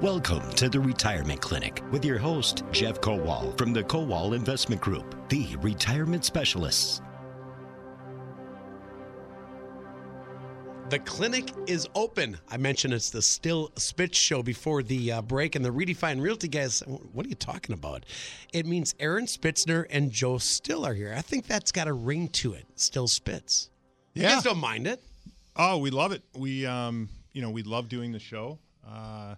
Welcome to the Retirement Clinic with your host, Jeff Kowal from the Kowal Investment Group, the retirement specialists. The clinic is open. I mentioned it's the Still Spitz show before the uh, break, and the Redefine Realty guys. What are you talking about? It means Aaron Spitzner and Joe Still are here. I think that's got a ring to it. Still Spitz. You Yeah. guys don't mind it. Oh, we love it. We, um, you know, we love doing the show. Uh,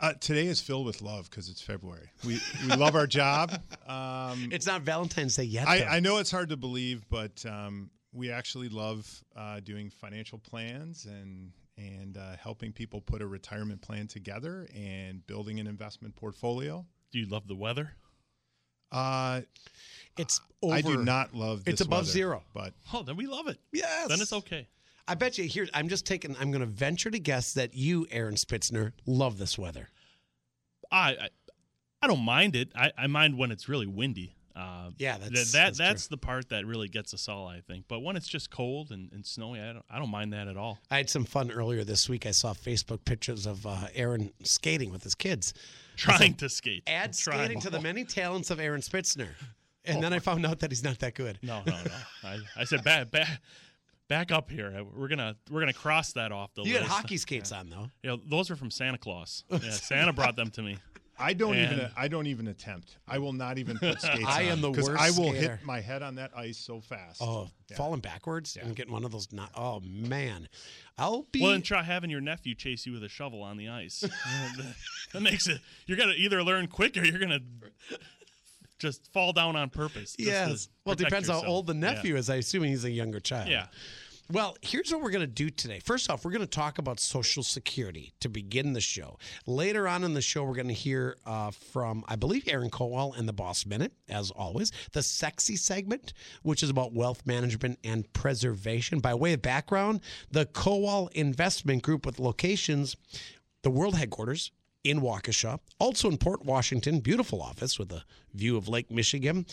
uh, today is filled with love because it's February. We we love our job. Um, It's not Valentine's Day yet. I, I know it's hard to believe, but um, we actually love uh, doing financial plans and and uh, helping people put a retirement plan together and building an investment portfolio. Do you love the weather? Uh, it's over. I do not love. This It's above weather, zero. but Oh, then we love it. Yes. Then it's okay. I bet you here. I'm just taking. I'm going to venture to guess that you, Aaron Spitzner, love this weather. I I, I don't mind it. I, I mind when it's really windy. Uh, Yeah, th- that's- that that's that's, the part that really gets us all. I think. But when it's just cold and, and snowy, I don't I don't mind that at all. I had some fun earlier this week. I saw Facebook pictures of uh, Aaron skating with his kids. Trying to skate. Add Trying. skating to the many talents of Aaron Spitzner. And then I found out that he's not that good. No, no, no. I, I said bad, back back up here. Uh, we're gonna we're gonna cross that off the list. You had list. hockey skates on though. You know, those are from Santa Claus. Yeah, Santa brought them to me. I don't even. I don't even attempt. I will not even put skates I on am the worst I will skater. hit my head on that ice so fast. Oh, Yeah. falling backwards and getting one of those. Not. Oh man, I'll be. Well, then try having your nephew chase you with a shovel on the ice. that makes it. You're gonna either learn quick or you're gonna just fall down on purpose. yes. Well, it depends how old the Yeah. nephew is. I assume he's a younger child. Yeah. Well, here's what we're going to do today. First off, we're going to talk about Social Security to begin the show. Later on in the show, we're going to hear uh, from, I believe, Aaron Kowal and the Boss Minute, as always. The sexy segment, which is about wealth management and preservation. By way of background, the Kowal Investment Group with locations, the world headquarters in Waukesha, also in Port Washington, beautiful office with a view of Lake Michigan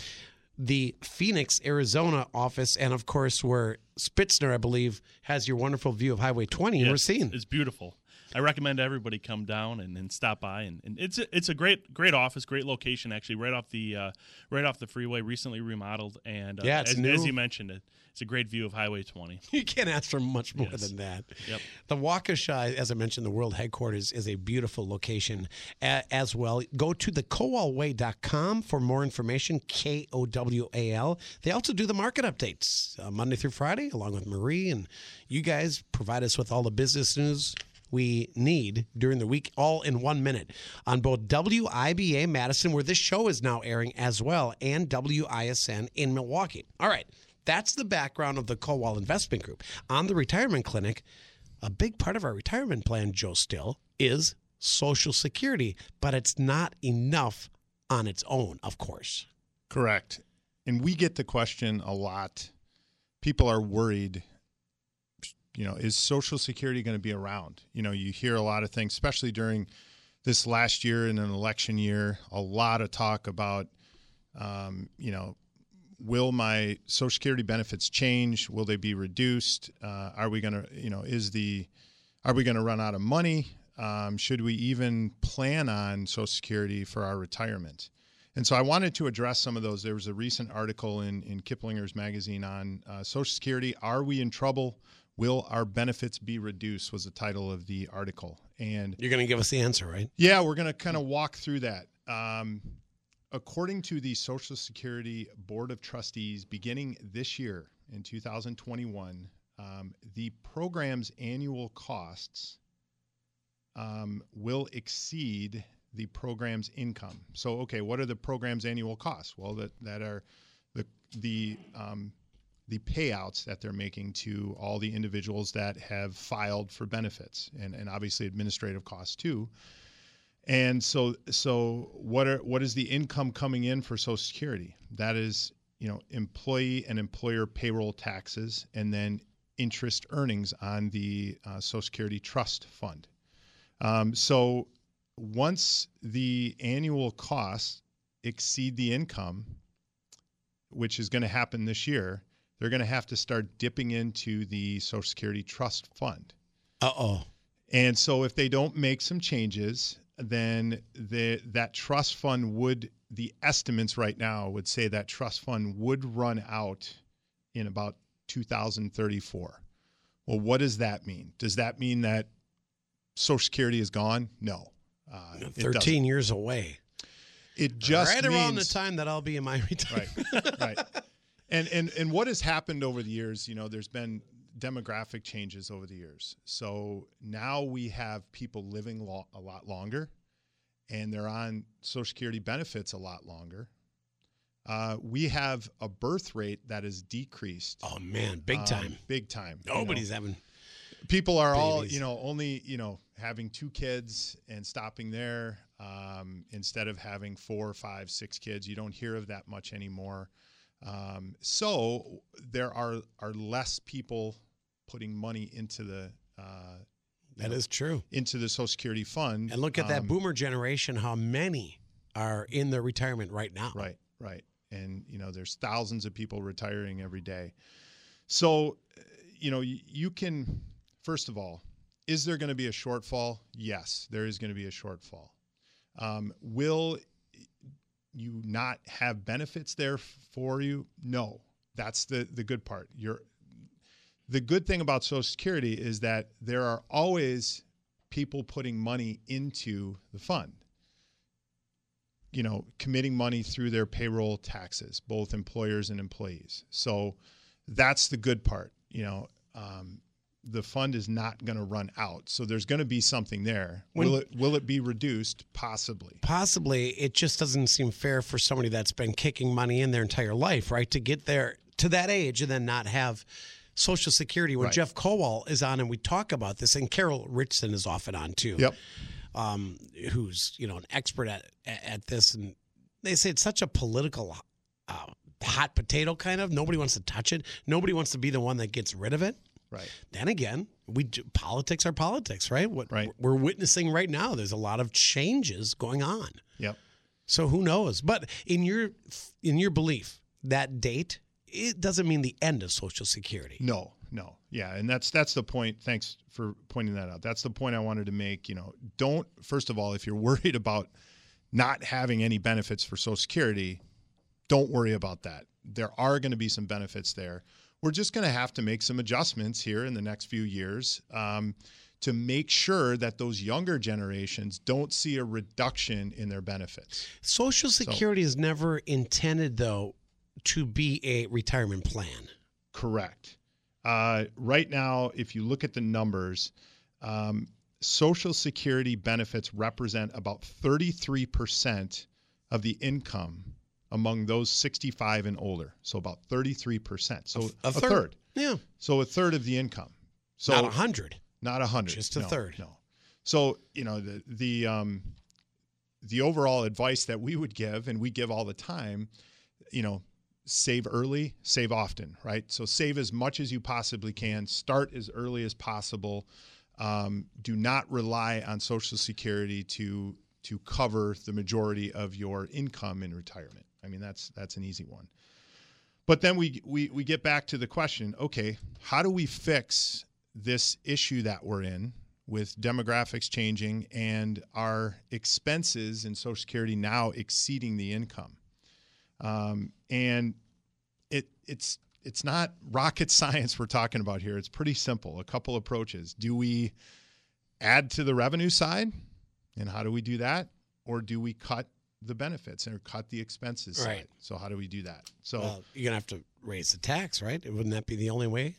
the Phoenix, Arizona office, and of course, where Spitzner, I believe, has your wonderful view of Highway 20 and Yeah, we're seeing. It's beautiful. I recommend everybody come down and, and stop by and, and it's a, it's a great great office, great location actually, right off the uh, right off the freeway, recently remodeled and uh, Yeah, it's as, new. as you mentioned it, it's a great view of Highway 20. You can't ask for much more Yes. than that. Yep. The Waukesha, as I mentioned, the world headquarters is a beautiful location as well. Go to thekowalway.com for more information, K O W A L. They also do the market updates uh, Monday through Friday, along with Marie. And you guys provide us with all the business news we need during the week, all in one minute, on both WIBA Madison, where this show is now airing as well, and WISN in Milwaukee. All right. That's the background of the Kowal Investment Group. On the retirement clinic, a big part of our retirement plan, Joe Still, is Social Security, but it's not enough on its own, of course. Correct. And we get the question a lot. People are worried, you know, is Social Security going to be around? You know, you hear a lot of things, especially during this last year in an election year, a lot of talk about, um, you know, will my Social Security benefits change? Will they be reduced? Uh, are we going to, you know, is the, are we going to run out of money? Um, should we even plan on Social Security for our retirement? And so I wanted to address some of those. There was a recent article in, in Kiplinger's magazine on uh, Social Security. Are we in trouble? Will our benefits be reduced? Was the title of the article. And You're going to give us the answer, right? yeah, we're going to kind of walk through that. Um, according to the Social Security Board of Trustees, beginning this year in 2021, um, the program's annual costs um, will exceed the program's income. So, okay, what are the program's annual costs? Well, that that are the the um, the payouts that they're making to all the individuals that have filed for benefits, and and obviously administrative costs too. And so, so what are what is the income coming in for Social Security? That is, you know, employee and employer payroll taxes, and then interest earnings on the uh, Social Security Trust Fund. Um, so, once the annual costs exceed the income, which is going to happen this year, they're going to have to start dipping into the Social Security Trust Fund. Uh oh. And so if they don't make some changes, then the that trust fund would the estimates right now would say that trust fund would run out in about 2034. Well, what does that mean? Does that mean that Social Security is gone? No. Uh, 13 years away. It just right means, around the time that I'll be in my retirement. Right, right. And and and what has happened over the years? You know, there's been demographic changes over the years. So now we have people living lo- a lot longer, and they're on Social Security benefits a lot longer. Uh, we have a birth rate that has decreased. Oh man, big time, um, big time. Nobody's you know. having. People are babies. all you know only you know having two kids and stopping there um, instead of having four, five, six kids. You don't hear of that much anymore. Um, so there are are less people putting money into the uh, that know, is true into the Social Security fund. And look at um, that boomer generation. How many are in their retirement right now? Right, right. And you know, there's thousands of people retiring every day. So, you know, you, you can first of all, is there going to be a shortfall? Yes, there is going to be a shortfall. Um, will you not have benefits there for you? No, that's the the good part. You're the good thing about Social Security is that there are always people putting money into the fund. You know, committing money through their payroll taxes, both employers and employees. So that's the good part. You know, um, the fund is not going to run out. So there's going to be something there. When, will it will it be reduced? Possibly. Possibly. It just doesn't seem fair for somebody that's been kicking money in their entire life, right, to get there to that age and then not have Social Security. When right. Jeff Kowal is on and we talk about this, and Carol Richardson is often on too. Yep. Um, who's you know an expert at at this, and they say it's such a political uh, hot potato kind of. Nobody wants to touch it. Nobody wants to be the one that gets rid of it. Right. Then again, we do, politics are politics, right? What right. we're witnessing right now, there's a lot of changes going on. Yep. So who knows? But in your in your belief, that date it doesn't mean the end of Social Security. No, no, yeah, and that's that's the point. Thanks for pointing that out. That's the point I wanted to make. You know, don't first of all, if you're worried about not having any benefits for Social Security, don't worry about that. There are going to be some benefits there. We're just going to have to make some adjustments here in the next few years um, to make sure that those younger generations don't see a reduction in their benefits. Social Security so, is never intended, though, to be a retirement plan. Correct. Uh, right now, if you look at the numbers, um, Social Security benefits represent about 33% of the income among those 65 and older. So about 33%. So a, a, third. a third. Yeah. So a third of the income. So not a hundred. Not a hundred. Just a no, third. No. So you know the the um, the overall advice that we would give, and we give all the time, you know, save early, save often, right? So save as much as you possibly can, start as early as possible. Um, do not rely on Social Security to to cover the majority of your income in retirement. I mean, that's that's an easy one. But then we we we get back to the question, okay, how do we fix this issue that we're in with demographics changing and our expenses in Social Security now exceeding the income? Um, and it it's it's not rocket science we're talking about here. It's pretty simple. A couple approaches. Do we add to the revenue side? And how do we do that? Or do we cut the benefits or cut the expenses right. Side? So how do we do that? So well, you're gonna have to raise the tax, right? Wouldn't that be the only way?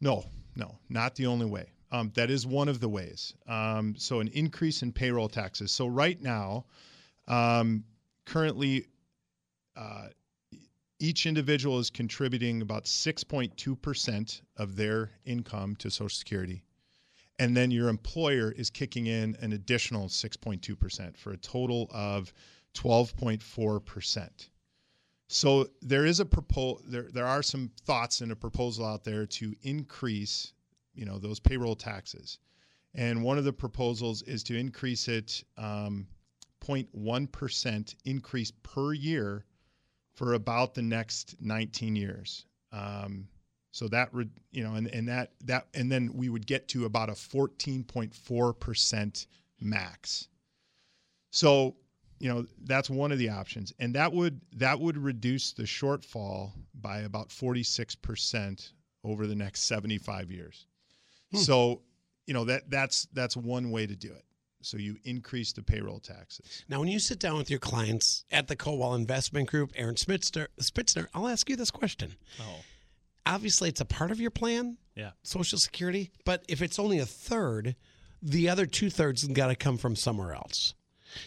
No, no, not the only way. Um, that is one of the ways. Um, so an increase in payroll taxes. So right now, um, currently uh, each individual is contributing about 6.2% of their income to Social Security. And then your employer is kicking in an additional 6.2% for a total of 12.4%. So there is a proposal there there are some thoughts and a proposal out there to increase, you know, those payroll taxes. And one of the proposals is to increase it um, 0.1% increase per year for about the next 19 years. Um, So that would, you know, and, and that that and then we would get to about a 14.4% max. So, you know, that's one of the options. And that would that would reduce the shortfall by about 46% over the next 75 years. Hmm. So, you know, that that's that's one way to do it. So you increase the payroll taxes. Now, when you sit down with your clients at the Kowal Investment Group, Aaron Spitzner, Spitzner, I'll ask you this question. Oh. Obviously, it's a part of your plan, yeah, Social Security. But if it's only a third, the other two thirds got to come from somewhere else.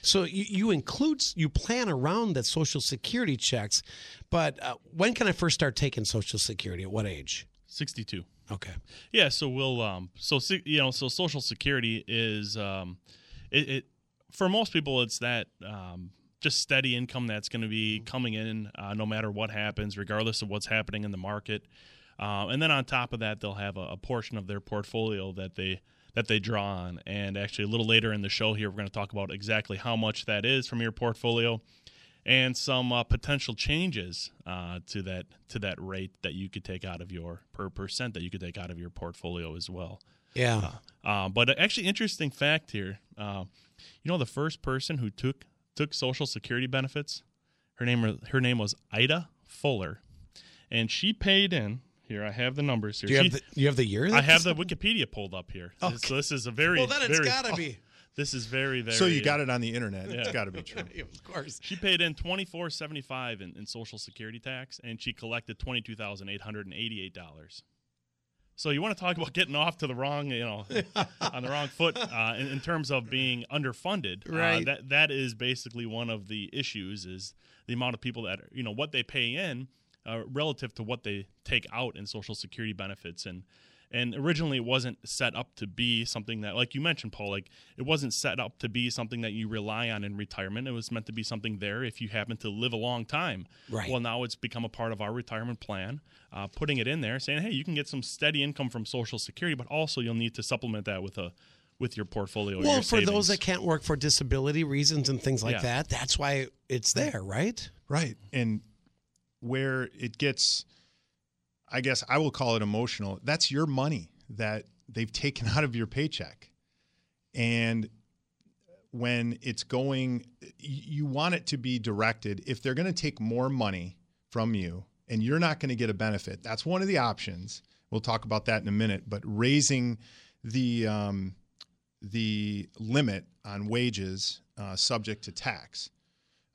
So you, you include you plan around the Social Security checks, but uh, when can I first start taking Social Security? At what age? Sixty-two. Okay. Yeah. So we'll um. So you know. So Social Security is um it, it for most people it's that um, just steady income that's going to be mm-hmm. coming in uh, no matter what happens, regardless of what's happening in the market. Uh, and then on top of that, they'll have a, a, portion of their portfolio that they that they draw on. And actually, a little later in the show here, we're going to talk about exactly how much that is from your portfolio and some uh, potential changes uh, to that to that rate that you could take out of your per percent that you could take out of your portfolio as well. Yeah. Uh, uh, but actually, interesting fact here. Uh, you know, the first person who took took Social Security benefits, her name her name was Ida Fuller, and she paid in. Here, I have the numbers here. Do you, she, have, the, you have the year? I have the Wikipedia pulled up here. Okay. So this is a very well. Then it's got to be. This is very very. So you got it on the internet. Yeah. It's got to be true. of course. She paid in twenty four seventy five in, in Social Security tax, and she collected twenty two thousand eight hundred and eighty eight dollars. So you want to talk about getting off to the wrong, you know, on the wrong foot uh, in, in, terms of being underfunded. Uh, right. Uh, that that is basically one of the issues is the amount of people that you know what they pay in uh, relative to what they take out in Social Security benefits and and originally it wasn't set up to be something that like you mentioned paul like it wasn't set up to be something that you rely on in retirement. It was meant to be something there if you happen to live a long time. Right. Well now it's become a part of our retirement plan uh, putting it in there saying hey you can get some steady income from social security but also you'll need to supplement that with a with your portfolio well your for savings. those that can't work for disability reasons and things like yeah. that that's why it's there right? Right. And where it gets I guess I will call it emotional. That's your money that they've taken out of your paycheck. And when it's going, you want it to be directed. If they're going to take more money from you and you're not going to get a benefit, that's one of the options. We'll talk about that in a minute. But raising the um, the limit on wages uh, subject to tax,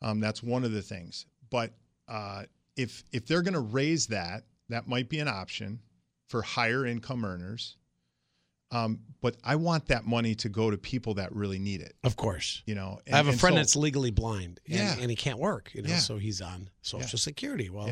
um, that's one of the things. But uh, if if they're going to raise that that might be an option for higher income earners. Um, but I want that money to go to people that really need it. Of course, you know. And, I have a friend so, that's legally blind, and, yeah. and he can't work. You know, yeah. so he's on Social yeah. Security. Well,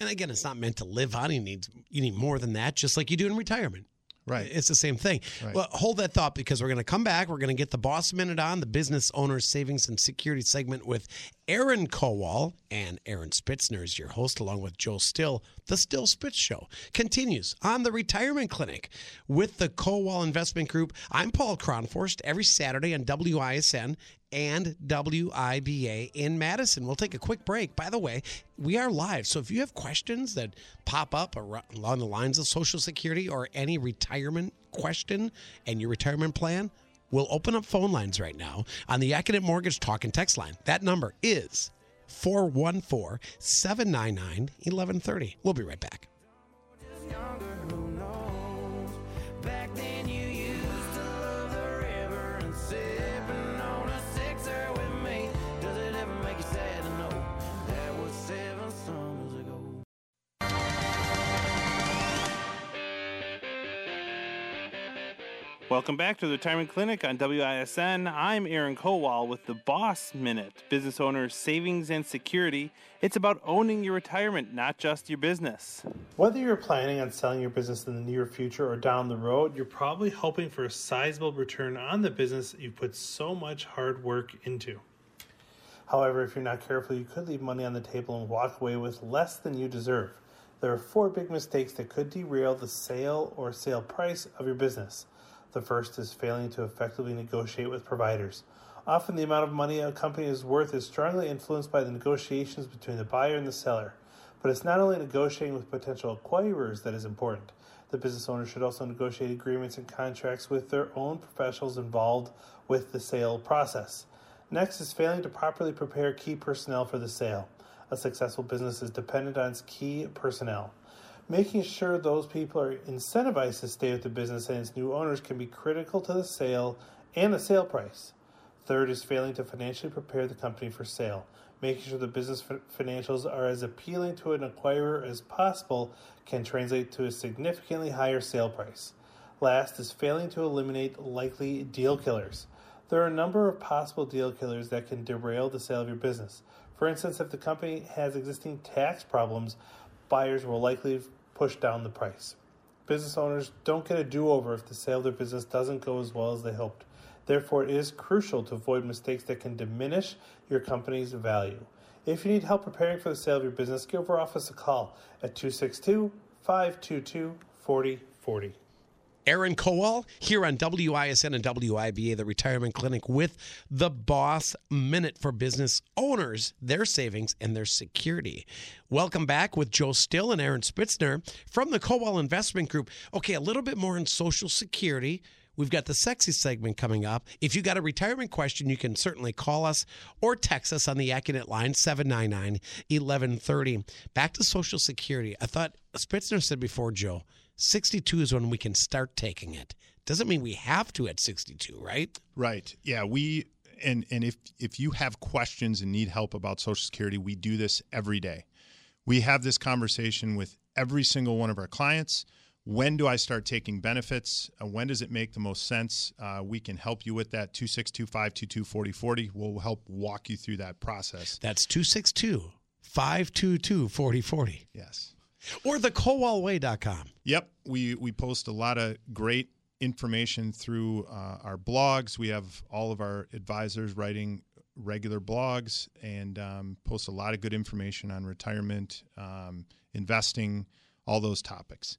and again, it's not meant to live on. He needs you need more than that, just like you do in retirement. Right. It's the same thing. Right. Well, hold that thought because we're going to come back. We're going to get the boss minute on the business owner's savings and security segment with Aaron Kowal and Aaron Spitzner is your host, along with Joe Still. The Still Spitz Show continues on the Retirement Clinic with the Kowal Investment Group. I'm Paul Kronforst every Saturday on WISN and WIBA in Madison. We'll take a quick break. By the way, we are live. So if you have questions that pop up along the lines of Social Security or any retirement question and your retirement plan, we'll open up phone lines right now on the Accunet Mortgage Talk and Text line. That number is 414 799 1130. We'll be right back. Welcome back to the Retirement Clinic on WISN. I'm Aaron Kowal with the Boss Minute, business owner's savings and security. It's about owning your retirement, not just your business. Whether you're planning on selling your business in the near future or down the road, you're probably hoping for a sizable return on the business you put so much hard work into. However, if you're not careful, you could leave money on the table and walk away with less than you deserve. There are four big mistakes that could derail the sale or sale price of your business. The first is failing to effectively negotiate with providers. Often, the amount of money a company is worth is strongly influenced by the negotiations between the buyer and the seller. But it's not only negotiating with potential acquirers that is important. The business owner should also negotiate agreements and contracts with their own professionals involved with the sale process. Next is failing to properly prepare key personnel for the sale. A successful business is dependent on its key personnel. Making sure those people are incentivized to stay with the business and its new owners can be critical to the sale and the sale price. Third is failing to financially prepare the company for sale. Making sure the business financials are as appealing to an acquirer as possible can translate to a significantly higher sale price. Last is failing to eliminate likely deal killers. There are a number of possible deal killers that can derail the sale of your business. For instance, if the company has existing tax problems, buyers will likely push down the price. Business owners don't get a do over if the sale of their business doesn't go as well as they hoped. Therefore, it is crucial to avoid mistakes that can diminish your company's value. If you need help preparing for the sale of your business, give our office a call at 262 522 4040. Aaron Kowal here on WISN and WIBA, the retirement clinic, with the Boss Minute for business owners, their savings, and their security. Welcome back with Joe Still and Aaron Spitzner from the Kowal Investment Group. Okay, a little bit more on Social Security. We've got the sexy segment coming up. If you got a retirement question, you can certainly call us or text us on the Accunet line 799 1130. Back to Social Security. I thought Spitzner said before, Joe, 62 is when we can start taking it. Doesn't mean we have to at 62, right? Right. Yeah, we and and if if you have questions and need help about social security, we do this every day. We have this conversation with every single one of our clients when do I start taking benefits? Uh, when does it make the most sense? Uh, we can help you with that. 262 522 4040. We'll help walk you through that process. That's 262 522 4040. Yes. Or the kowalway.com. Yep. We, we post a lot of great information through uh, our blogs. We have all of our advisors writing regular blogs and um, post a lot of good information on retirement, um, investing, all those topics.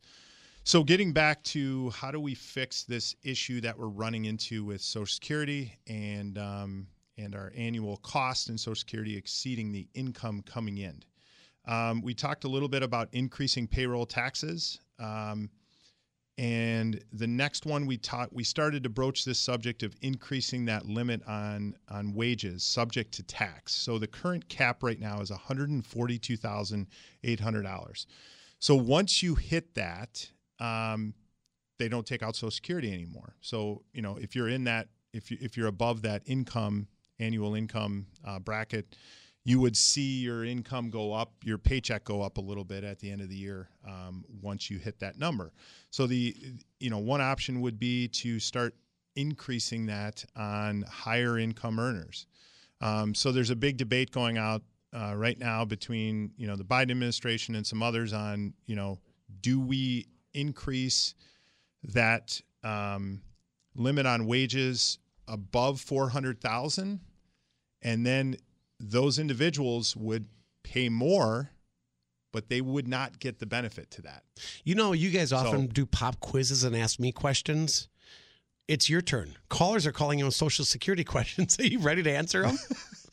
So, getting back to how do we fix this issue that we're running into with Social Security and um, and our annual cost in Social Security exceeding the income coming in. Um, we talked a little bit about increasing payroll taxes. Um, and the next one we taught we started to broach this subject of increasing that limit on on wages subject to tax. So the current cap right now is $142,800. So once you hit that, um, they don't take out Social Security anymore. So you know if you're in that if you if you're above that income annual income uh, bracket, you would see your income go up, your paycheck go up a little bit at the end of the year um, once you hit that number. So the you know one option would be to start increasing that on higher income earners. Um, so there's a big debate going out uh, right now between you know the Biden administration and some others on you know do we increase that um, limit on wages above 400,000 and then those individuals would pay more but they would not get the benefit to that. You know, you guys often so, do pop quizzes and ask me questions. It's your turn. Callers are calling you on social security questions. Are you ready to answer them?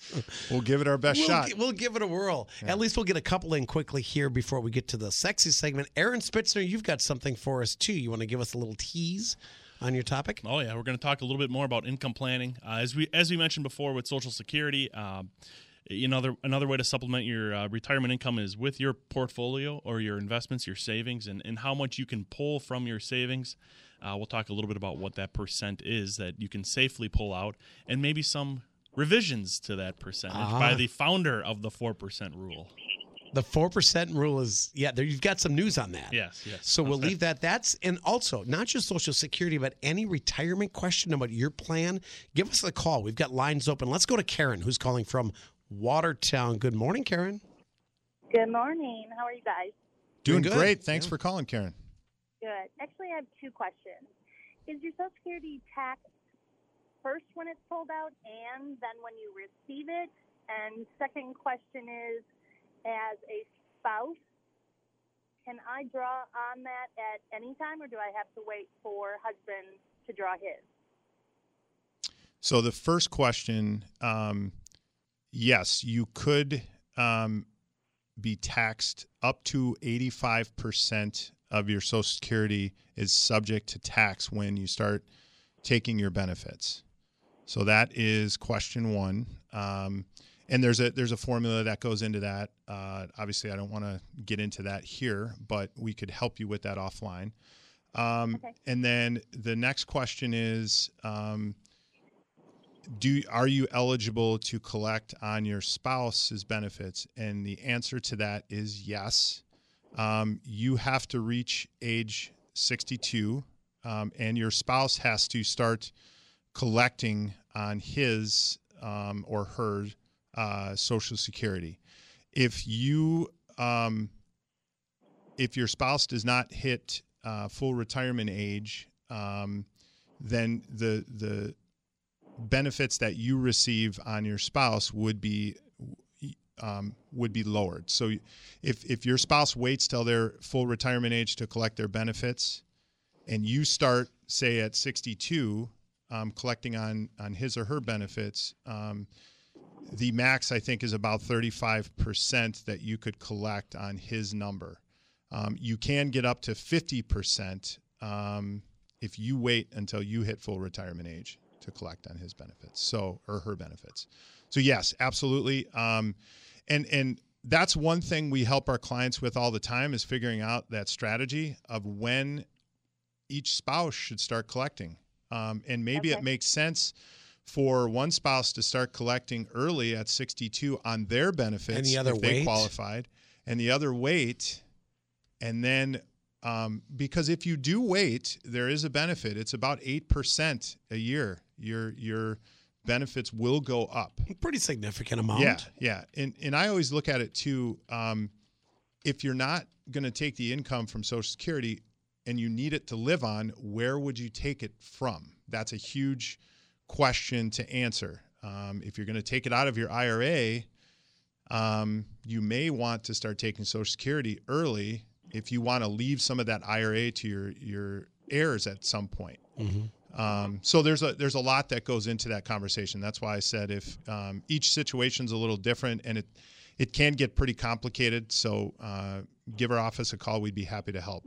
we'll give it our best we'll, shot. We'll give it a whirl. Yeah. At least we'll get a couple in quickly here before we get to the sexy segment. Aaron Spitzner, you've got something for us too. You want to give us a little tease? On your topic? Oh yeah, we're going to talk a little bit more about income planning. Uh, as we as we mentioned before with Social Security, um, another another way to supplement your uh, retirement income is with your portfolio or your investments, your savings, and and how much you can pull from your savings. Uh, we'll talk a little bit about what that percent is that you can safely pull out, and maybe some revisions to that percentage ah. by the founder of the 4% rule. The 4% rule is, yeah, there, you've got some news on that. Yes, yes. So we'll leave that. That's, and also, not just Social Security, but any retirement question about your plan, give us a call. We've got lines open. Let's go to Karen, who's calling from Watertown. Good morning, Karen. Good morning. How are you guys? Doing, Doing great. Thanks yeah. for calling, Karen. Good. Actually, I have two questions. Is your Social Security tax first when it's pulled out and then when you receive it? And second question is, as a spouse, can I draw on that at any time or do I have to wait for husband to draw his? So the first question, um, yes, you could um, be taxed up to 85% of your Social Security is subject to tax when you start taking your benefits. So that is question one. Um, and there's a there's a formula that goes into that. Uh, obviously, I don't want to get into that here, but we could help you with that offline. Um, Okay. And then the next question is, um, do are you eligible to collect on your spouse's benefits? And the answer to that is yes. Um, you have to reach age 62, um, and your spouse has to start collecting on his um, or her uh, Social Security. If you um, if your spouse does not hit uh, full retirement age, um, then the the benefits that you receive on your spouse would be um, would be lowered. So if if your spouse waits till their full retirement age to collect their benefits, and you start say at 62 um, collecting on on his or her benefits, um, the max I think is about 35 percent that you could collect on his number. Um, you can get up to 50 percent um, if you wait until you hit full retirement age to collect on his benefits, so or her benefits. So yes, absolutely. Um, and and that's one thing we help our clients with all the time is figuring out that strategy of when each spouse should start collecting. Um, and maybe Okay. it makes sense for one spouse to start collecting early at 62 on their benefits And the other if they qualified, and the other wait, and then um, because if you do wait, there is a benefit. It's about eight percent a year. Your your benefits will go up. Pretty significant amount. Yeah, yeah, and and I always look at it too. Um, if you're not going to take the income from Social Security and you need it to live on, where would you take it from? That's a huge question to answer. Um, if you're going to take it out of your IRA, um, you may want to start taking Social Security early if you want to leave some of that IRA to your your heirs at some point. Um, so there's a there's a lot that goes into that conversation. That's why I said if um, each situation's a little different and it it can get pretty complicated. So uh, give our office a call. We'd be happy to help.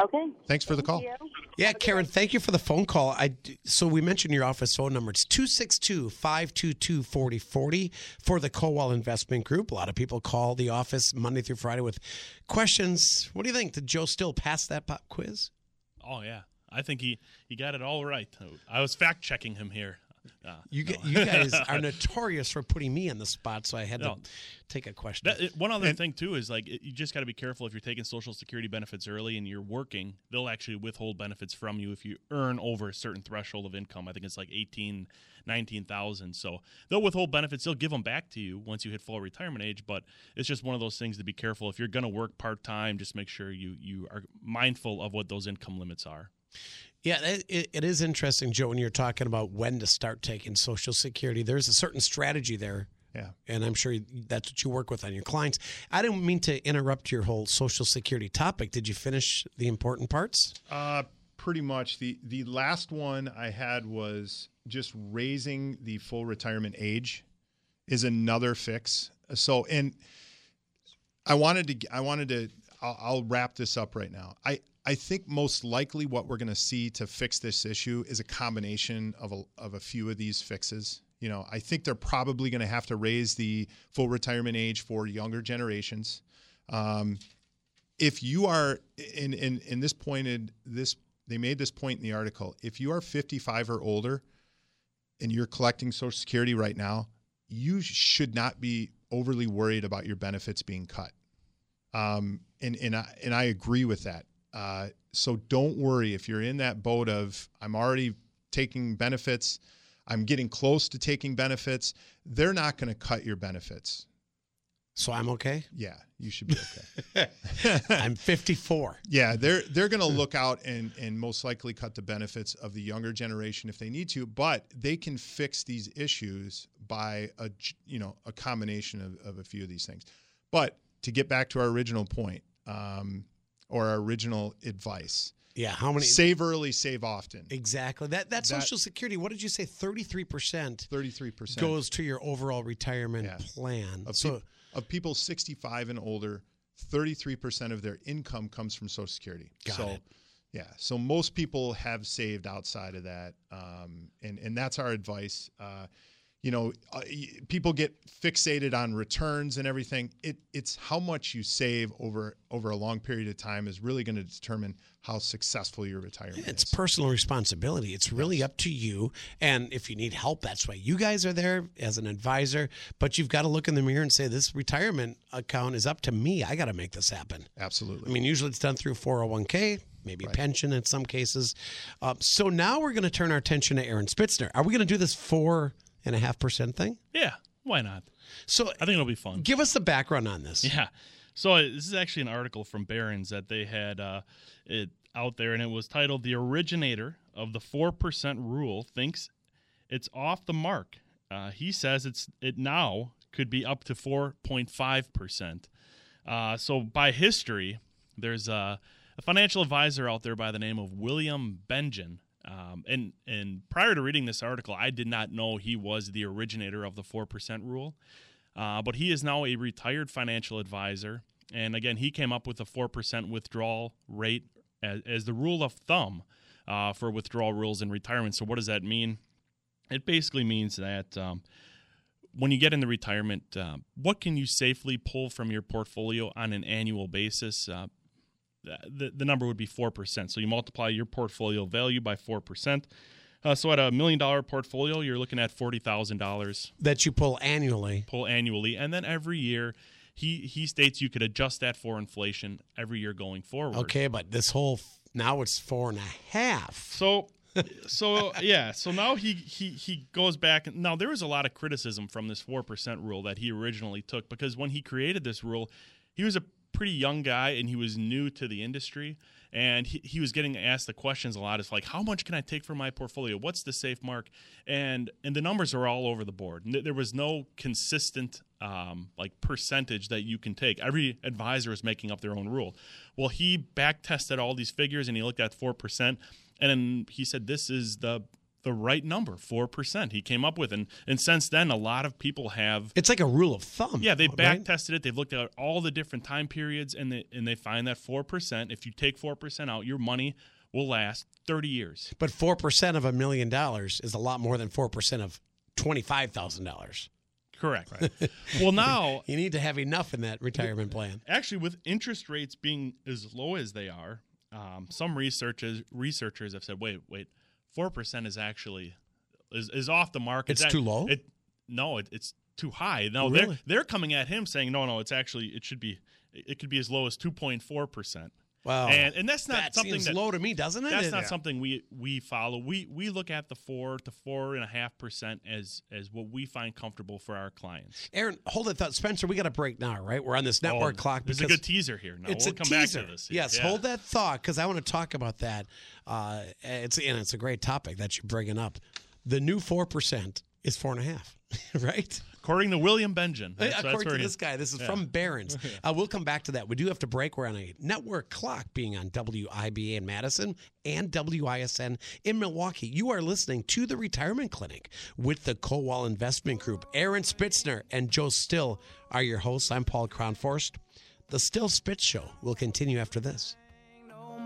Okay. Thanks for the call. Thank you. Yeah, Karen, thank you for the phone call. I so we mentioned your office phone number. It's 262-522-4040 for the Kowal Investment Group. A lot of people call the office Monday through Friday with questions. What do you think? Did Joe still pass that pop quiz? Oh yeah, I think he he got it all right. I was fact checking him here. Uh, You no. you guys are notorious for putting me on the spot, so I had No. to take a question. That, one other thing too is like you just got to be careful if you're taking Social Security benefits early and you're working. They'll actually withhold benefits from you if you earn over a certain threshold of income. I think it's like 18, 19,000. So they'll withhold benefits. They'll give them back to you once you hit full retirement age. But it's just one of those things to be careful. If you're going to work part time, just make sure you you are mindful of what those income limits are. Yeah, it, it- is interesting, Joe, when you're talking about when to start taking Social Security. There's a certain strategy there. Yeah. And I'm sure that's what you work with on your clients. I didn't mean to interrupt your whole Social Security topic. Did you finish the important parts? Uh, pretty much. The the last one I had was just raising the full retirement age is another fix. So and I wanted to I wanted to I'll, I'll wrap this up right now. I I think most likely what we're going to see to fix this issue is a combination of a, of a few of these fixes. You know, I think they're probably going to have to raise the full retirement age for younger generations. Um, if you are in in in this pointed this they made this point in the article if you are 55 or older and you're collecting social security right now you should not be overly worried about your benefits being cut um, and and I, and I agree with that uh, so don't worry if you're in that boat of I'm already taking benefits I'm getting close to taking benefits they're not going to cut your benefits So I'm okay? yeah you should be okay I'm 54. Yeah, they're they're going to look out and and most likely cut the benefits of the younger generation if they need to, but they can fix these issues by a you know a combination of, of a few of these things. But to get back to our original point, um, or our original advice, Yeah, how many? save early, save often. exactly. That, that That- Social Security, what did you say? 33% Thirty three percent goes to your overall retirement Yeah. plan. of, So peop- of people 65 and older, 33% of their income comes from Social Security. Got so, it. yeah, so most people have saved outside of that, um, and and that's our advice. Uh, you know, uh, people get fixated on returns and everything. It it's how much you save over over a long period of time is really going to determine how successful your retirement It's is. personal responsibility. It's really up to you. And if you need help, that's why you guys are there as an advisor. But you've got to look in the mirror and say, this retirement account is up to me. I got to make this happen. Absolutely. I mean, usually it's done through 401k, maybe pension in some cases. Um, so now we're going to turn our attention to Aaron Spitzner. Are we going to do this four and a half percent thing? Yeah, why not? So I think it'll be fun. give us the background on this. Yeah. So this is actually an article from Barron's that they had uh, it out there, and it was titled "The Originator of the Four Percent Rule Thinks It's Off the Mark." Uh, he says it's it now could be up to four point five percent. Uh, so by history, there's a, a financial advisor out there by the name of William Benjamin. Um, and and prior to reading this article, I did not know he was the originator of the four percent rule. Uh, but he is now a retired financial advisor. And again, he came up with a 4% withdrawal rate as, as the rule of thumb uh, for withdrawal rules in retirement. So, what does that mean? It basically means that um, when you get into retirement, uh, what can you safely pull from your portfolio on an annual basis? Uh, the, the number would be 4%. So, you multiply your portfolio value by 4%. Uh, so, at a million dollar portfolio, you're looking at $40,000 That you pull annually. pull annually, and then every year he he states you could adjust that for inflation every year going forward. Okay, but this whole now it's four and a half. So so yeah, so now he he he goes back. Now there was a lot of criticism from this four percent rule that he originally took because when he created this rule, he was a pretty young guy and he was new to the industry. And he, he was getting asked the questions a lot. It's like how much can i take from my portfolio? What's the safe mark? And and the numbers are all over the board. There was no consistent um, like percentage that you can take. Every advisor is making up their own rule. Well he back tested all these figures and he looked at 4% and then he said this is the the right number 4% he came up with and and since then a lot of people have It's like a rule of thumb. yeah, they back tested it. They've looked at all the different time periods, and they and they find that four percent. If you take four percent out, your money will last thirty years. But four percent of a million dollars is a lot more than four percent of twenty-five thousand dollars. Correct. well, now You need to have enough in that retirement plan. actually, with interest rates being as low as they are, um, some researchers researchers have said, wait, wait, four percent is actually is, is off the mark. It's too low? It no, it, it's too high. No, oh, Really? they're they're coming at him saying, no, no, it's actually it should be it could be as low as two point four percent. Wow, And and that's not that something seems that low to me, doesn't it? That's It- not something we we follow. We we look at the four to four and a half percent as as what we find comfortable for our clients. Aaron, hold that thought, Spitzner. We got to break now, right? We're on this network Oh, clock. There's a good teaser here. Now it's we'll a come teaser. back to this. Yes, Yeah. hold that thought because I want to talk about that. Uh, it's and it's a great topic that you're bringing up. The new four percent is four and a half, right? According to William Benjamin. That's, that's According where to this guy, this is Yeah. from Barron's. Uh, we'll come back to that. We do have to break. We're on a network clock, being on WIBA in Madison and WISN in Milwaukee. You are listening to the Retirement Clinic with the Kowal Investment Group. Aaron Spitzner and Joe Still are your hosts. I'm Paul Kronforst. The Still Spitz Show will continue after this. no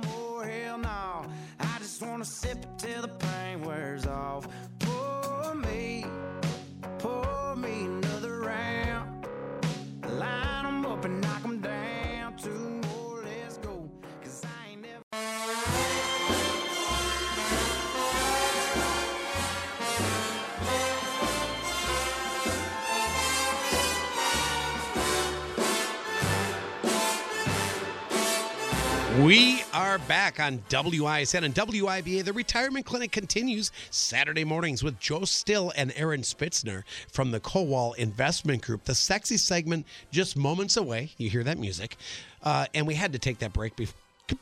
We are back on WISN and WIBA. The Retirement Clinic continues Saturday mornings with Joe Still and Aaron Spitzner from the Kowal Investment Group. The sexy segment just moments away. You hear that music. Uh, and we had to take that break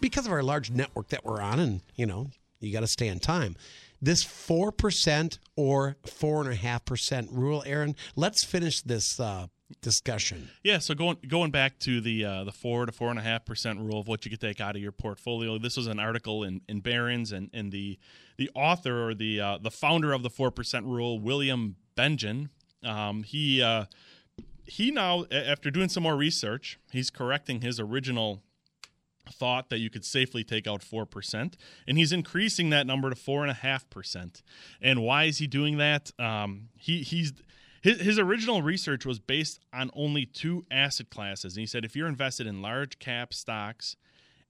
because of our large network that we're on, and, you know, you got to stay on time. This 4% or 4.5% rule, Aaron, let's finish this uh, discussion. Yeah, so going going back to the uh, the four to four and a half percent rule of what you could take out of your portfolio. This was an article in, in Barron's, and, and the the author or the uh, the founder of the four percent rule, William Benjamin, um, he uh, he now, after doing some more research, he's correcting his original thought that you could safely take out 4%, and he's increasing that number to 4.5%. And why is he doing that? Um, he, he's. His, his original research was based on only two asset classes. And he said if you're invested in large cap stocks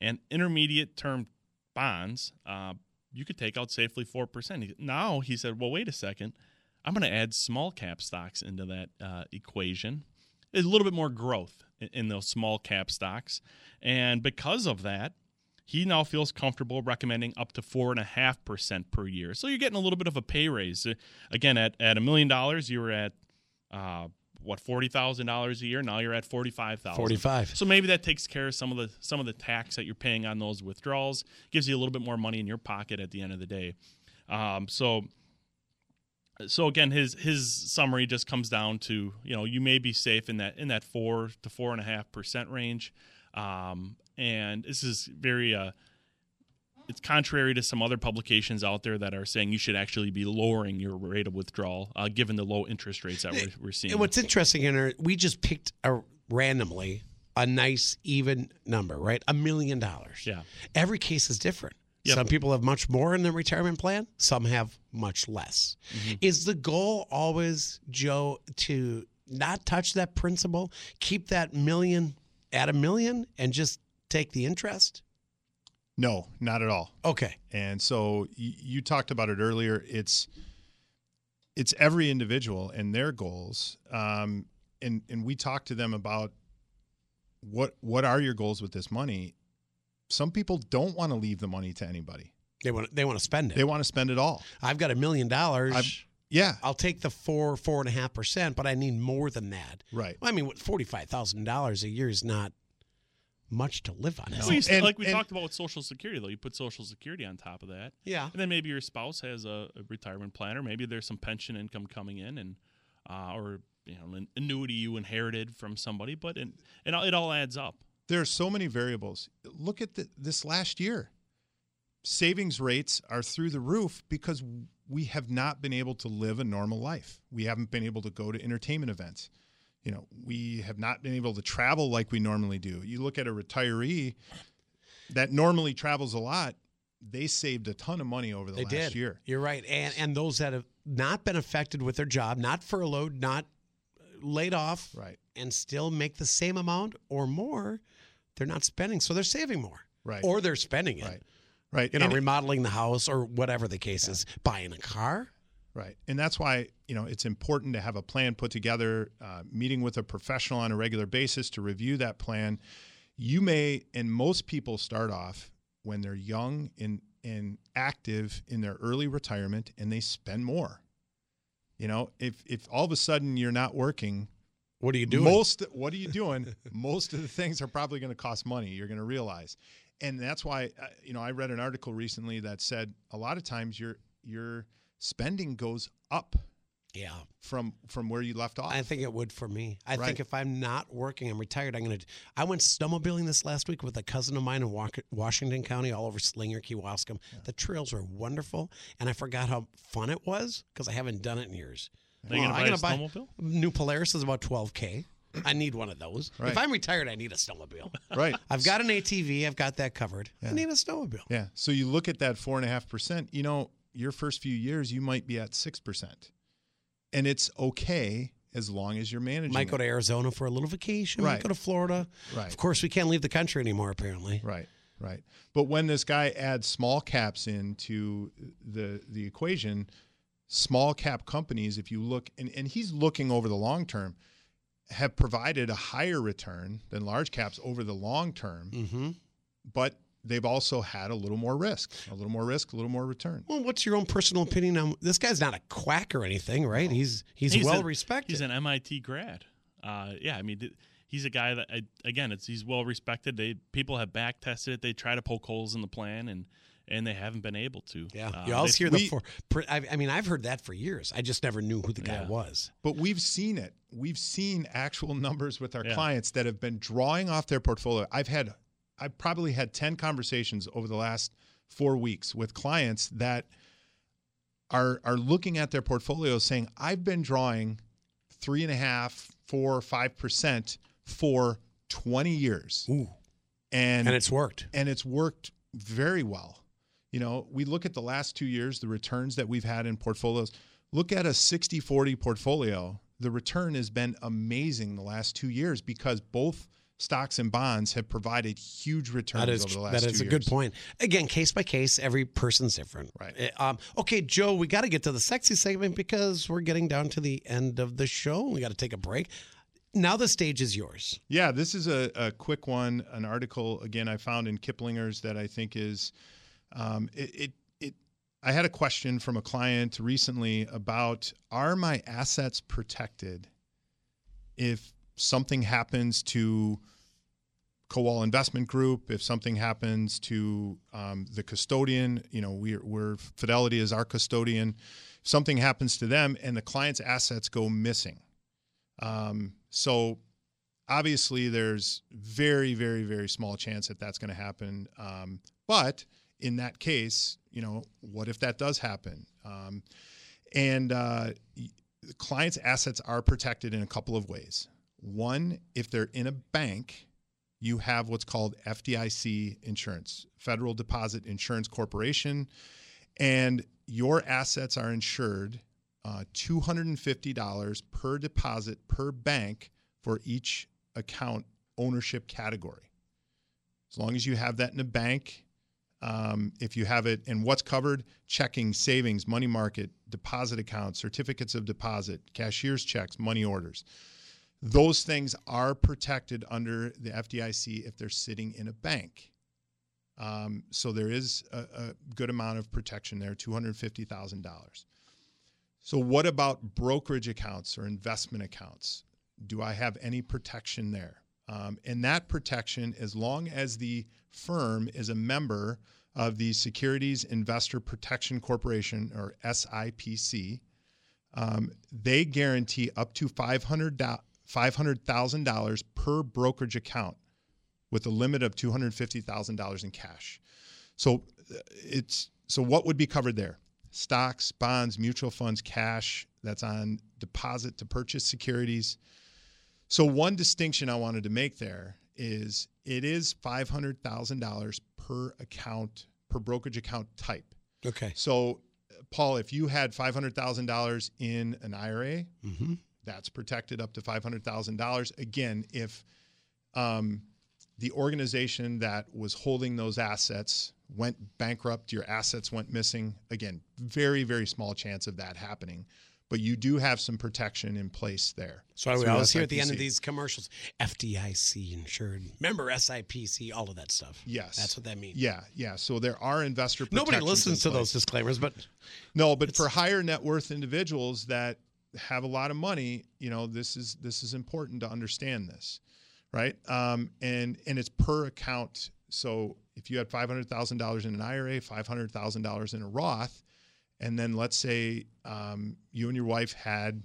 and intermediate term bonds, uh, you could take out safely 4%. Now he said, well, wait a second. I'm going to add small cap stocks into that uh, equation. There's a little bit more growth in, in those small cap stocks. And because of that, he now feels comfortable recommending up to 4.5% per year. So you're getting a little bit of a pay raise. Uh, Again, at, at a million dollars, you were at, uh, what, $40,000 a year? Now you're at 45000 45. So maybe that takes care of some of the some of the tax that you're paying on those withdrawals, gives you a little bit more money in your pocket at the end of the day. Um, so so again, his his summary just comes down to you know you may be safe in that in that four to four and a half percent range, um, and this is very uh, it's contrary to some other publications out there that are saying you should actually be lowering your rate of withdrawal uh, given the low interest rates that we're, we're seeing. And what's interesting in we just picked a randomly a nice even number, right? A million dollars. Yeah. Every case is different. Yep. Some people have much more in their retirement plan. Some have much less. Mm-hmm. Is the goal always, Joe, to not touch that principal, keep that million at a million, and just take the interest? No, not at all. Okay. And so you, talked about it earlier. It's it's every individual and their goals. Um, and and we talk to them about what what are your goals with this money. Some people don't want to leave the money to anybody. They want they want to spend it. They want to spend it all. I've got a million dollars. I've- Yeah, I'll take the four four and a half percent, but I need more than that. right. Well, I mean, what forty five thousand dollars a year is not much to live on. is Well, it? you st- And- like we and- talked about with Social Security, though, you put Social Security on top of that, Yeah. and then maybe your spouse has a, a retirement plan, or maybe there's some pension income coming in, and uh, or you know an annuity you inherited from somebody, but it, it, all- it all adds up. There are so many variables. Look at the, this last year. Savings rates are through the roof because we have not been able to live a normal life. We haven't been able to go to entertainment events. You know, we have not been able to travel like we normally do. You look at a retiree that normally travels a lot, they saved a ton of money over the They last did. year. You're right, and and those that have not been affected with their job, not furloughed, not uh, laid off, Right. and still make the same amount or more, they're not spending, so they're saving more, Right. Or they're spending it, Right. Right. You know, And remodeling the house or whatever the case is, buying a car. Right. And that's why, you know, it's important to have a plan put together, uh, meeting with a professional on a regular basis to review that plan. You may, and most people start off when they're young and, and active in their early retirement and they spend more. You know, if, if all of a sudden you're not working, What are you doing? most, what are you doing? most of the things are probably going to cost money. You're going to realize. And that's why, uh, you know, I read an article recently that said a lot of times your, your spending goes up yeah, from from where you left off. I think it would for me. I Right. think if I'm not working, I'm retired. I'm gonna. I went snowmobiling this last week with a cousin of mine in Washington County, all over Slinger, Kewaskum. The trails were wonderful, and I forgot how fun it was because I haven't done it in years. Are you Well, gonna I'm buy a gonna snowmobile? New Polaris is about 12k. I need one of those. Right. If I'm retired, I need a snowmobile. right. I've got an ATV. I've got that covered. I need a snowmobile. Yeah. So you look at that four and a half percent. You know, your first few years, you might be at six percent, and it's okay as long as you're managing. Might go to Arizona for a little vacation. Might go to Florida. Right. Of course, we can't leave the country anymore. Apparently. Right. Right. But when this guy adds small caps into the the equation, small cap companies, if you look and, and he's looking over the long term, have provided a higher return than large caps over the long term, Mm-hmm. but they've also had a little more risk, a little more risk, a little more return. Well, what's your own personal opinion on this guy's not a quack or anything, right? He's he's, He's well a- respected. He's an MIT grad. Uh, yeah, I mean, th- he's a guy that I, again, it's he's well respected. They people have back tested it. They try to poke holes in the plan, and and they haven't been able to. yeah, Uh, you always they- hear the we- four. pr- I, I mean, I've heard that for years. I just never knew who the guy Yeah. was. But we've seen it. We've seen actual numbers with our Yeah. clients that have been drawing off their portfolio. I've had, I've probably had 10 conversations over the last four weeks with clients that are, are looking at their portfolio saying, I've been drawing three and a half, four, five percent for 20 years. Ooh. And And it's worked. and it's worked very well. You know, we look at the last two years, the returns that we've had in portfolios. Look at a 60 40 portfolio. The return has been amazing the last two years because both stocks and bonds have provided huge returns That is over the last that is a years. good point. Again, case by case, every person's different. Right. Uh, Um, okay, Joe, we got to get to the sexy segment because we're getting down to the end of the show. We got to take a break. Now the stage is yours. Yeah, this is a, a quick one, an article again I found in Kiplinger's that I think is um, it, it it I had a question from a client recently about are my assets protected if something happens to Kowal Investment Group, if something happens to um, the custodian, you know, we're, we're Fidelity is our custodian. If something happens to them and the client's assets go missing. Um, so obviously, there's very, very, very small chance that that's going to happen. Um, but in that case, you know, what if that does happen? Um, and uh, client's assets are protected in a couple of ways. One, if they're in a bank, you have what's called FDIC insurance, Federal Deposit Insurance Corporation, and your assets are insured uh, $250 per deposit per bank for each account ownership category. As long as you have that in a bank, um, if you have it, and what's covered checking, savings, money market, deposit accounts, certificates of deposit, cashier's checks, money orders. Those things are protected under the FDIC if they're sitting in a bank. Um, so there is a, a good amount of protection there, $250,000. So, what about brokerage accounts or investment accounts? Do I have any protection there? Um, and that protection, as long as the firm is a member of the Securities Investor Protection Corporation or SIPC, um, they guarantee up to $500, $500,000 per brokerage account with a limit of $250,000 in cash. So uh, it's so what would be covered there? Stocks, bonds, mutual funds, cash that's on deposit to purchase securities. So one distinction I wanted to make there is it is $500,000 per account per brokerage account type. Okay. So Paul, if you had $500,000 in an IRA, Mm-hmm. that's protected up to $500,000. Again, if um, the organization that was holding those assets went bankrupt, your assets went missing, again, very, very small chance of that happening. But you do have some protection in place there. So I always hear at the end of these commercials, FDIC insured. member SIPC, all of that stuff. Yes. That's what that means. Yeah, yeah. So there are investor Nobody listens to those disclaimers, but No, but for higher net worth individuals that have a lot of money, you know, this is this is important to understand this, right? Um, and and it's per account. So if you had five hundred thousand dollars in an IRA, five hundred thousand dollars in a Roth, and then let's say um, you and your wife had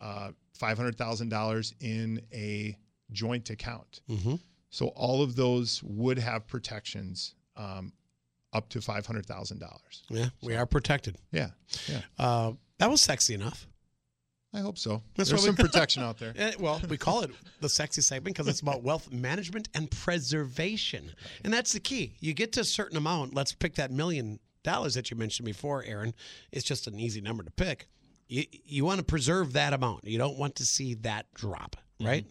uh, five hundred thousand dollars in a joint account. Mhm. So all of those would have protections um, up to five hundred thousand dollars. yeah, we are protected. Yeah, yeah. Uh, that was sexy enough. I hope so. That's There's some we- protection out there. Well, we call it the sexy segment because it's about wealth management and preservation. And that's the key. You get to a certain amount, let's pick that million dollars that you mentioned before, Aaron. It's just an easy number to pick. You, you want to preserve that amount. You don't want to see that drop, right?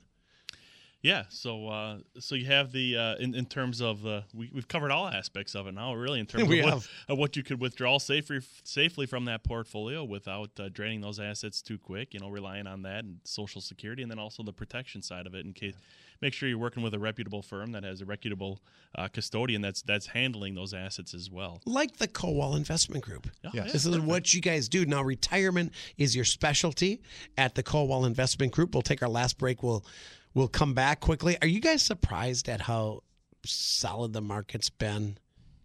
Yeah, so uh, so you have the uh, in in terms of uh, we we've covered all aspects of it now. Really, in terms of what, of what you could withdraw safely safely from that portfolio without uh, draining those assets too quick. You know, relying on that and Social Security, and then also the protection side of it. In case, make sure you're working with a reputable firm that has a reputable uh, custodian that's that's handling those assets as well. Like the Kowal Investment Group. Yeah, Yes. This is what you guys do. Now, retirement is your specialty at the Kowal Investment Group. We'll take our last break. We'll we'll come back quickly. Are you guys surprised at how solid the market's been,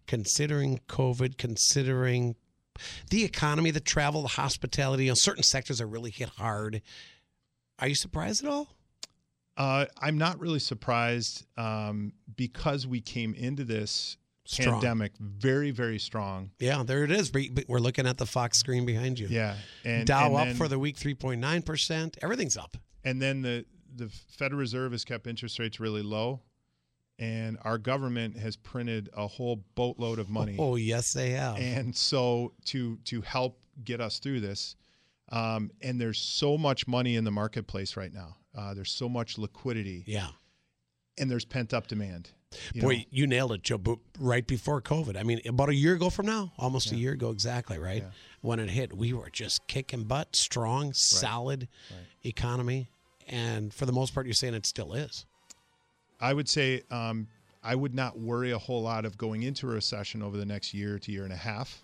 considering COVID, considering the economy, the travel, the hospitality? You know, certain sectors are really hit hard. Are you surprised at all? Uh, I'm not really surprised um, because we came into this Strong. pandemic very, very strong. Yeah, there it is. We- We're looking at the Fox screen behind you. Yeah, and Dow and up then- for the week, three point nine percent. Everything's up. and then the the Federal Reserve has kept interest rates really low, and our government has printed a whole boatload of money. Oh, yes, they have. And so to to help get us through this, um, and there's so much money in the marketplace right now. Uh, there's so much liquidity. Yeah. And there's pent up demand. You Boy, know? you nailed it, Joe. But right before COVID, I mean, about a year ago from now, almost yeah. a year ago exactly, right? Yeah. When it hit, we were just kicking butt, strong, right. solid right. economy, and for the most part, you're saying it still is. I would say um, I would not worry a whole lot of going into a recession over the next year to year and a half.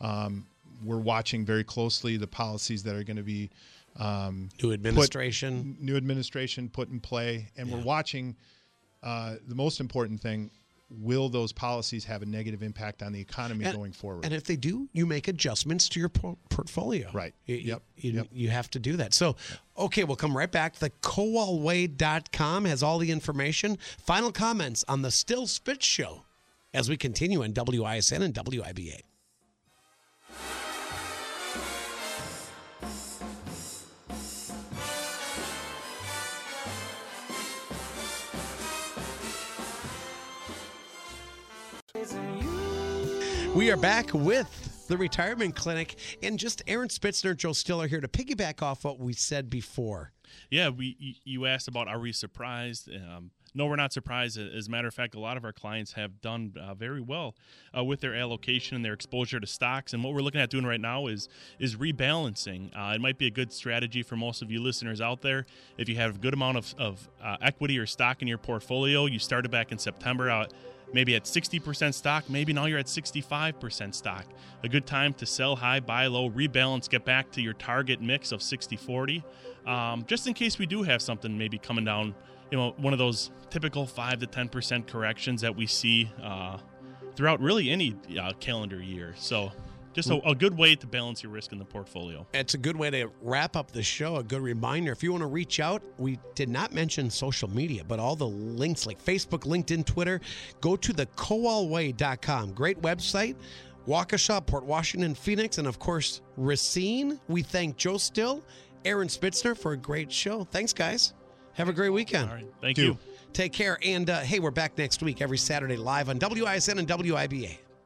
Um, we're watching very closely the policies that are going to be um, new administration, put, new administration put in play, and yeah. we're watching. Uh, the most important thing will those policies have a negative impact on the economy and, going forward? And if they do, you make adjustments to your por- portfolio. Right. You, yep. You, yep. you have to do that. So, okay, we'll come right back. The kowalway.com has all the information. Final comments on the Still Spitz show as we continue on WISN and WIBA. We are back with the retirement clinic and just Aaron Spitzner, Joe Stiller here to piggyback off what we said before. Yeah, we you asked about are we surprised? Um, no, we're not surprised. As a matter of fact, a lot of our clients have done uh, very well uh, with their allocation and their exposure to stocks. And what we're looking at doing right now is is rebalancing. Uh, it might be a good strategy for most of you listeners out there. If you have a good amount of, of uh, equity or stock in your portfolio, you started back in September out maybe at 60% stock, maybe now you're at 65% stock. A good time to sell high, buy low, rebalance, get back to your target mix of 60 40. Um, just in case we do have something maybe coming down, you know, one of those typical 5 to 10% corrections that we see uh, throughout really any uh, calendar year. So just a, a, good way to balance your risk in the portfolio. It's a good way to wrap up the show. A good reminder if you want to reach out, we did not mention social media, but all the links like Facebook, LinkedIn, Twitter, go to the kowalway.com. Great website. Waukesha, Port Washington, Phoenix, and of course, Racine. We thank Joe Still, Aaron Spitzner for a great show. Thanks, guys. Have a great weekend. All right. Thank you. Take care. And uh, hey, we're back next week every Saturday live on WISN and WIBA.